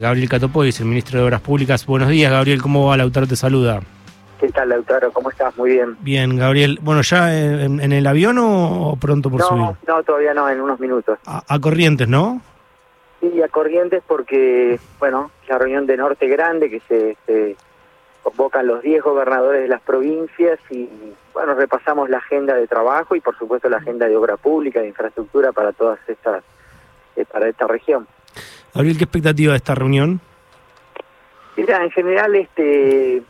Gabriel Catopois, el ministro de Obras Públicas. Buenos días, Gabriel. ¿Cómo va? Lautaro te saluda. ¿Qué tal, Lautaro? ¿Cómo estás? Muy bien. Bien, Gabriel. Bueno, ¿ya en, en el avión o pronto por no, subir? No, todavía no, en unos minutos. A, a, Corrientes, ¿no? Sí, a Corrientes porque, bueno, la reunión de Norte Grande que se, se convocan los 10 gobernadores de las provincias y, bueno, repasamos la agenda de trabajo y, por supuesto, la agenda de obra pública, de infraestructura para todas estas, eh, para esta región. Gabriel, ¿qué expectativa de esta reunión? Mira, en general, este,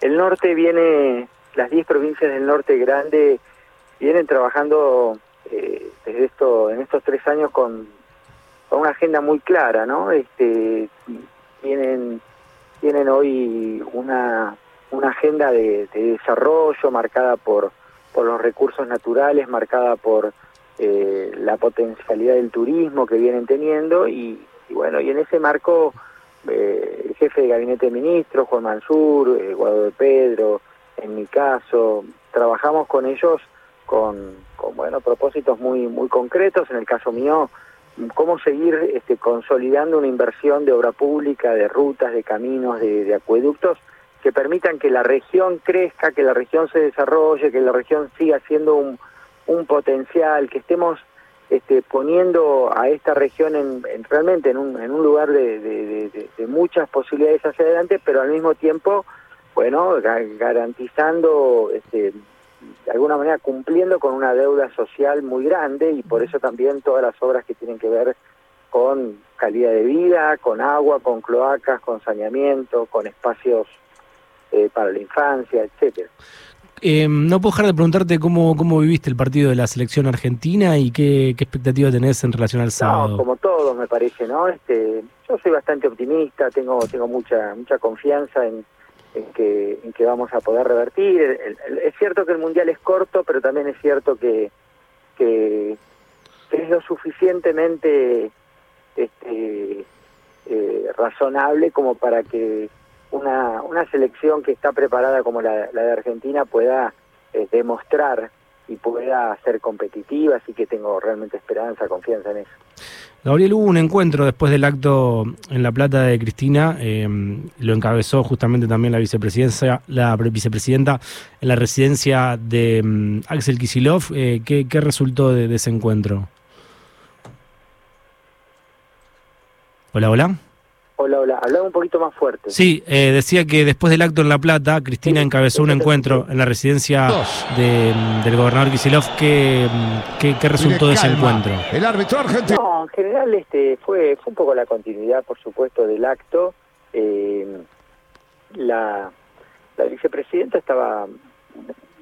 el norte viene, las 10 provincias del norte grande vienen trabajando eh, desde esto, en estos tres años con, una agenda muy clara, ¿no? Este, tienen, tienen hoy una, una agenda de, de desarrollo marcada por, por los recursos naturales, marcada por eh, la potencialidad del turismo que vienen teniendo y, bueno, y en ese marco eh, el jefe de gabinete de ministros, Juan Mansur, eh, Guado de Pedro, en mi caso, trabajamos con ellos con, con, bueno propósitos muy muy concretos, en el caso mío, cómo seguir este, consolidando una inversión de obra pública, de rutas, de caminos, de acueductos, que permitan que la región crezca, que la región se desarrolle, que la región siga siendo un, un potencial, que estemos este, poniendo a esta región en, en realmente en un, en un lugar de, de, de, de, muchas posibilidades hacia adelante, pero al mismo tiempo, bueno, garantizando, este, de alguna manera cumpliendo con una deuda social muy grande y por eso también todas las obras que tienen que ver con calidad de vida, con agua, con cloacas, con saneamiento, con espacios eh, para la infancia, etcétera. Eh, no puedo dejar de preguntarte cómo, cómo viviste el partido de la selección argentina y qué, qué expectativa tenés en relación al sábado. No, como todos me parece, ¿no? Este, yo soy bastante optimista, tengo tengo mucha mucha confianza en, en que en que vamos a poder revertir. El, el, es cierto que el mundial es corto, pero también es cierto que que, que es lo suficientemente este, eh, razonable como para que una, una selección que está preparada como la, de Argentina pueda eh, demostrar y pueda ser competitiva, así que tengo realmente esperanza, confianza en eso. Gabriel, hubo un encuentro después del acto en La Plata de Cristina, eh, lo encabezó justamente también la vicepresidencia, la vicepresidenta en la residencia de um, Axel Kisilov. Eh, ¿qué, ¿qué, resultó de ese encuentro? Hola, hola. Hola, hola, hablaba un poquito más fuerte. Sí, eh, decía que después del acto en La Plata, Cristina sí, encabezó un encuentro en la residencia de, del gobernador Kisilov. ¿Qué, qué, qué resultó de ese encuentro? El árbitro argentino. No, en general este, fue, fue un poco la continuidad, por supuesto, del acto. Eh, la, la vicepresidenta estaba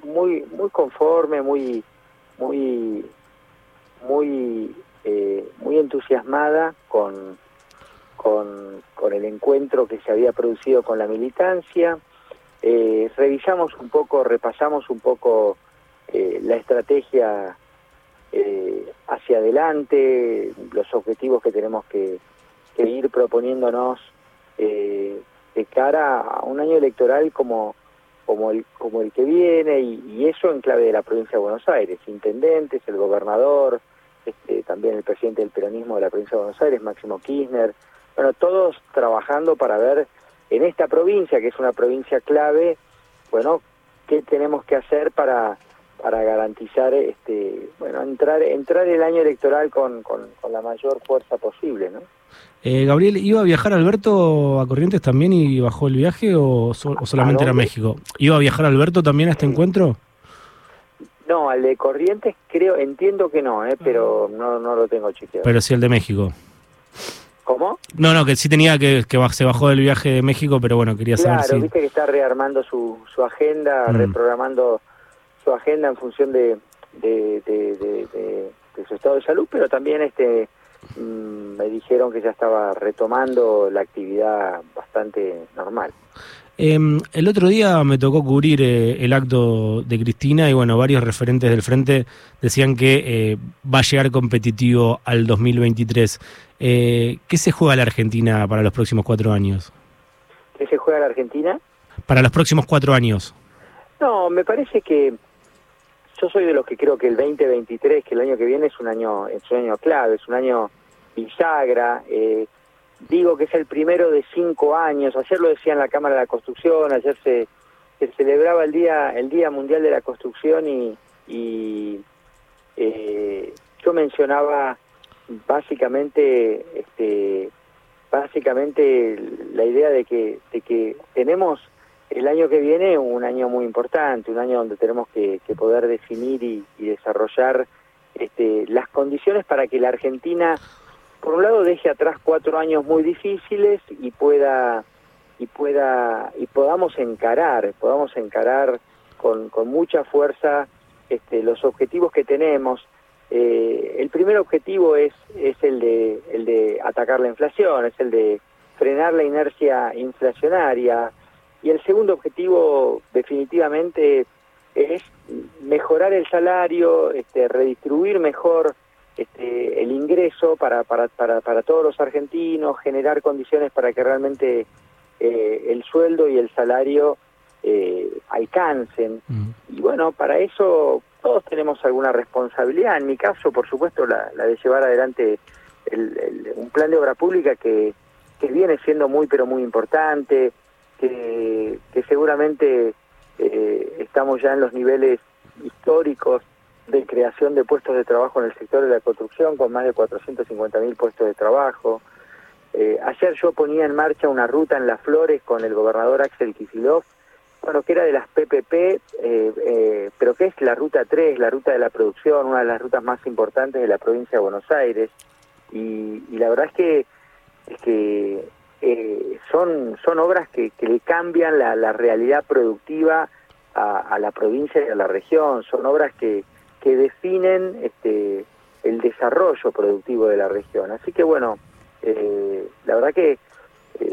muy muy conforme, muy muy muy eh, muy entusiasmada con con, con el encuentro que se había producido con la militancia. Eh, revisamos un poco, repasamos un poco eh, la estrategia eh, hacia adelante, los objetivos que tenemos que, ir proponiéndonos de cara a un año electoral como, como, el, como el que viene y, y, eso en clave de la provincia de Buenos Aires, intendentes, el gobernador, este, también el presidente del peronismo de la provincia de Buenos Aires, Máximo Kirchner, bueno, todos trabajando para ver en esta provincia, que es una provincia clave, bueno, qué tenemos que hacer para para garantizar este bueno entrar entrar el año electoral con, con, con la mayor fuerza posible no eh, Gabriel iba a viajar Alberto a Corrientes también y bajó el viaje o, so, o solamente era México iba a viajar Alberto también a este sí. encuentro no al de Corrientes creo entiendo que no eh, pero no no lo tengo chequeado. Pero sí el de México ¿Cómo? No, no, que sí tenía que, que se bajó del viaje de México, pero bueno, quería claro, saber si... Claro, viste que está rearmando su, su agenda, mm. reprogramando su agenda en función de, de, de, de, su estado de salud, pero también este mmm, me dijeron que ya estaba retomando la actividad bastante normal. Eh, el otro día me tocó cubrir eh, el acto de Cristina y bueno, varios referentes del frente decían que eh, va a llegar competitivo al 2023. Eh, ¿Qué se juega la Argentina para los próximos cuatro años? ¿Qué se juega la Argentina? Para los próximos cuatro años. No, me parece que yo soy de los que creo que el 2023, que el año que viene es un año, es un año clave, es un año bisagra. Eh, digo que es el primero de cinco años. Ayer lo decía en la Cámara de la Construcción, ayer se, celebraba el día el Día Mundial de la Construcción y, y eh, yo mencionaba básicamente este básicamente la idea de que de que tenemos el año que viene un año muy importante un año donde tenemos que, poder definir y, desarrollar este, las condiciones para que la Argentina por un lado deje atrás cuatro años muy difíciles y pueda y pueda y podamos encarar podamos encarar con, con mucha fuerza este, los objetivos que tenemos eh, el primer objetivo es, es el, de, el de atacar la inflación, es el de frenar la inercia inflacionaria. Y el segundo objetivo definitivamente es mejorar el salario, este, redistribuir mejor este, el ingreso para, para, para, para todos los argentinos, generar condiciones para que realmente eh, el sueldo y el salario eh, alcancen. Mm. Y bueno, para eso todos tenemos alguna responsabilidad. En mi caso, por supuesto, la, de llevar adelante un plan de obra pública que, viene siendo muy, pero muy importante, que, seguramente eh, estamos ya en los niveles históricos de creación de puestos de trabajo en el sector de la construcción, con más de 450 mil puestos de trabajo. Eh, ayer yo ponía en marcha una ruta en Las Flores con el gobernador Axel Kicillof, bueno, que era de las PPP, eh, eh, pero que es la ruta 3, la ruta de la producción, una de las rutas más importantes de la provincia de Buenos Aires. Y, la verdad es que, es que son, son obras que, que le cambian la, realidad productiva a, la provincia y a la región, son obras que, que definen este, el desarrollo productivo de la región. Así que bueno, la verdad que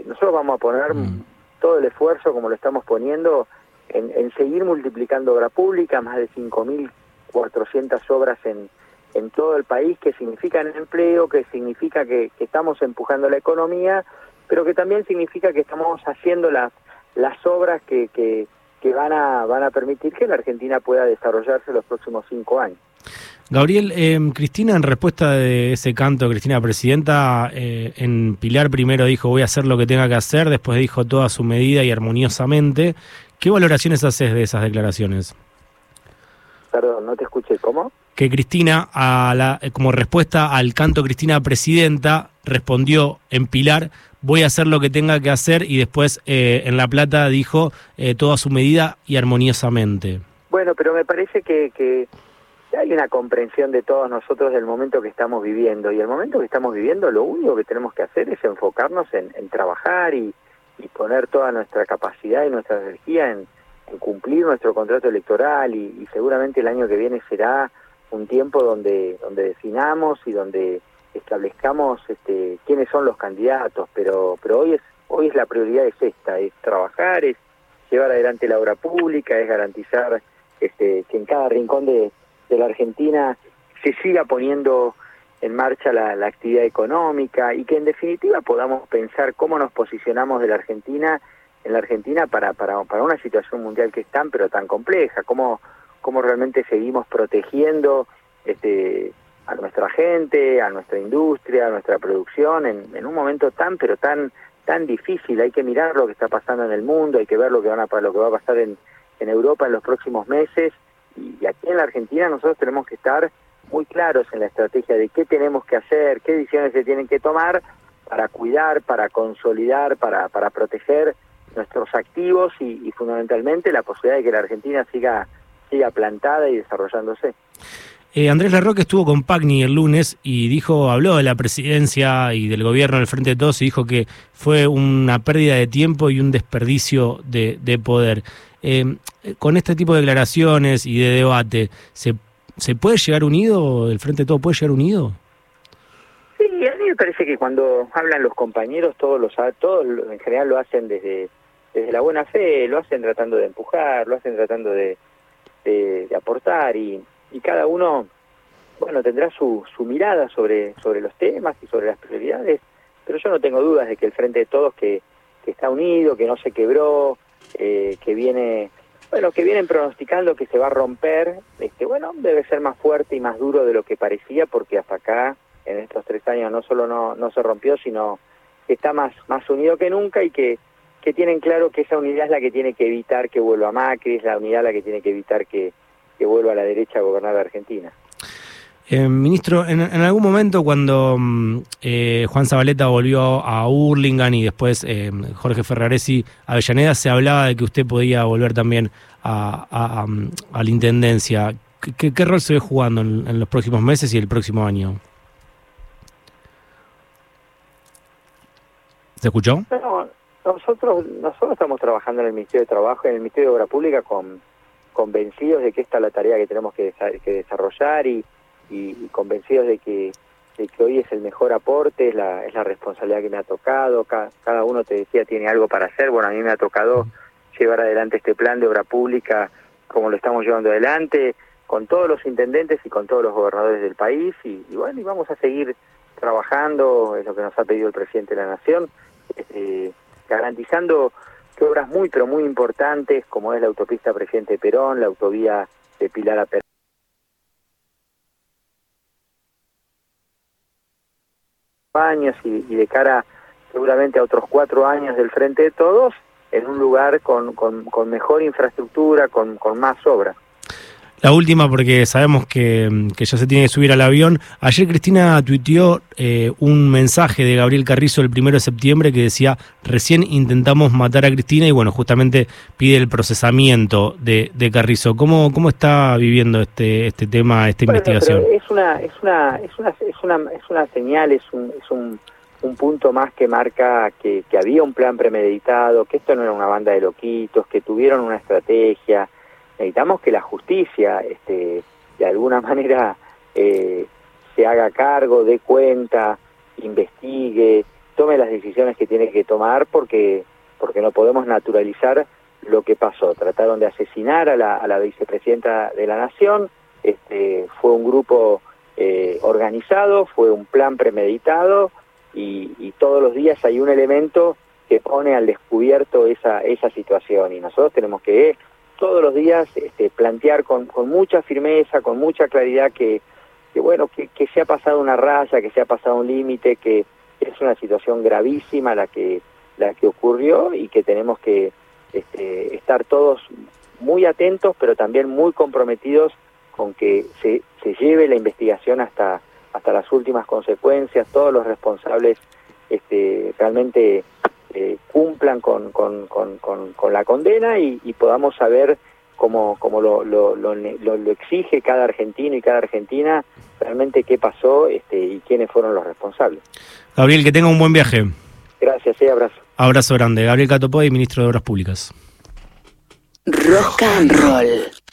nosotros vamos a poner... Mm todo el esfuerzo, como lo estamos poniendo, en, seguir multiplicando obra pública, más de 5.400 obras en, en todo el país, que significan empleo, que significa que, estamos empujando la economía, pero que también significa que estamos haciendo las, las obras que, que, que van, a, van a permitir que la Argentina pueda desarrollarse los próximos cinco años. Gabriel, eh, Cristina, en respuesta de ese canto, Cristina Presidenta, eh, en Pilar primero dijo voy a hacer lo que tenga que hacer, después dijo toda su medida y armoniosamente. ¿Qué valoraciones haces de esas declaraciones? Perdón, no te escuché, ¿cómo? Que Cristina, a la, como respuesta al canto Cristina Presidenta, respondió en Pilar voy a hacer lo que tenga que hacer y después en La Plata dijo toda su medida y armoniosamente. Bueno, pero me parece que, que hay una comprensión de todos nosotros del momento que estamos viviendo y el momento que estamos viviendo lo único que tenemos que hacer es enfocarnos en, trabajar y, poner toda nuestra capacidad y nuestra energía en, cumplir nuestro contrato electoral y, seguramente el año que viene será un tiempo donde donde definamos y donde establezcamos este, quiénes son los candidatos pero pero hoy es hoy es la prioridad es esta es trabajar es llevar adelante la obra pública es garantizar este, que en cada rincón de de la Argentina se siga poniendo en marcha la, actividad económica y que en definitiva podamos pensar cómo nos posicionamos de la Argentina en la Argentina para, para, para una situación mundial que es tan pero tan compleja, cómo, cómo realmente seguimos protegiendo este, a nuestra gente, a nuestra industria, a nuestra producción en, un momento tan pero tan tan difícil, hay que mirar lo que está pasando en el mundo, hay que ver lo que van a lo que va a pasar en, en Europa en los próximos meses y aquí en la Argentina nosotros tenemos que estar muy claros en la estrategia de qué tenemos que hacer, qué decisiones se tienen que tomar para cuidar, para consolidar, para, para proteger nuestros activos y, fundamentalmente la posibilidad de que la Argentina siga, siga plantada y desarrollándose. Eh, Andrés Larroque estuvo con Pagni el lunes y dijo, habló de la presidencia y del gobierno del Frente de Todos y dijo que fue una pérdida de tiempo y un desperdicio de, de poder. Eh, con este tipo de declaraciones y de debate, ¿se, ¿se puede llegar unido? ¿El Frente de Todo puede llegar unido? Sí, a mí me parece que cuando hablan los compañeros, todos, los, todos en general lo hacen desde, desde la buena fe, lo hacen tratando de empujar, lo hacen tratando de, de, aportar y, y cada uno bueno tendrá su, su mirada sobre, sobre los temas y sobre las prioridades, pero yo no tengo dudas de que el Frente de Todos que, que está unido, que no se quebró, eh, que viene bueno que vienen pronosticando que se va a romper este bueno debe ser más fuerte y más duro de lo que parecía porque hasta acá en estos tres años no solo no, no se rompió sino está más, más unido que nunca y que, que tienen claro que esa unidad es la que tiene que evitar que vuelva Macri, es la unidad la que tiene que evitar que, que vuelva a la derecha a gobernar la Argentina. Eh, ministro, en, algún momento cuando mm, eh, Juan Zabaleta volvió a Urlingan y después eh, Jorge Ferraresi a Avellaneda, se hablaba de que usted podía volver también a, la Intendencia. ¿Qué, rol se ve jugando en, los próximos meses y el próximo año? ¿Se escuchó? nosotros, nosotros estamos trabajando en el Ministerio de Trabajo, en el Ministerio de Obra Pública, con, convencidos de que esta es la tarea que tenemos que, que desarrollar y y, convencidos de que, de que hoy es el mejor aporte, es la, es la responsabilidad que me ha tocado, cada, cada uno te decía tiene algo para hacer, bueno, a mí me ha tocado llevar adelante este plan de obra pública como lo estamos llevando adelante, con todos los intendentes y con todos los gobernadores del país, y, bueno, y vamos a seguir trabajando, es lo que nos ha pedido el presidente de la Nación, este, garantizando que obras muy, pero muy importantes, como es la autopista Presidente Perón, la autovía de Pilar a Perón, años y, de cara seguramente a otros cuatro años del Frente de Todos, en un lugar con, con, mejor infraestructura, con, con más obra. La última, porque sabemos que, ya se tiene que subir al avión. Ayer Cristina tuiteó eh, un mensaje de Gabriel Carrizo el primero de septiembre que decía: recién intentamos matar a Cristina y, bueno, justamente pide el procesamiento de, Carrizo. ¿Cómo, ¿Cómo está viviendo este este tema, esta investigación? es una, es una, es una, es una, es una señal, es un, es un, un punto más que marca que, que había un plan premeditado, que esto no era una banda de loquitos, que tuvieron una estrategia necesitamos que la justicia este, de alguna manera eh, se haga cargo, dé cuenta, investigue, tome las decisiones que tiene que tomar porque, porque no podemos naturalizar lo que pasó. Trataron de asesinar a la, a la vicepresidenta de la Nación, este, fue un grupo eh, organizado, fue un plan premeditado y, y, todos los días hay un elemento que pone al descubierto esa, esa situación y nosotros tenemos que todos los días este, plantear con, mucha firmeza, con mucha claridad que, bueno, que, que, se ha pasado una raya, que se ha pasado un límite, que es una situación gravísima la que, la que ocurrió y que tenemos que este, estar todos muy atentos, pero también muy comprometidos con que se, se lleve la investigación hasta, hasta las últimas consecuencias, todos los responsables este, realmente eh, cumplan con, con, con, con, la condena y, podamos saber como, como lo, lo, lo, lo, exige cada argentino y cada argentina realmente qué pasó este, y quiénes fueron los responsables. Gabriel, que tenga un buen viaje. Gracias, sí, abrazo. Abrazo grande. Gabriel Catopoy, ministro de Obras Públicas. Rock and Roll.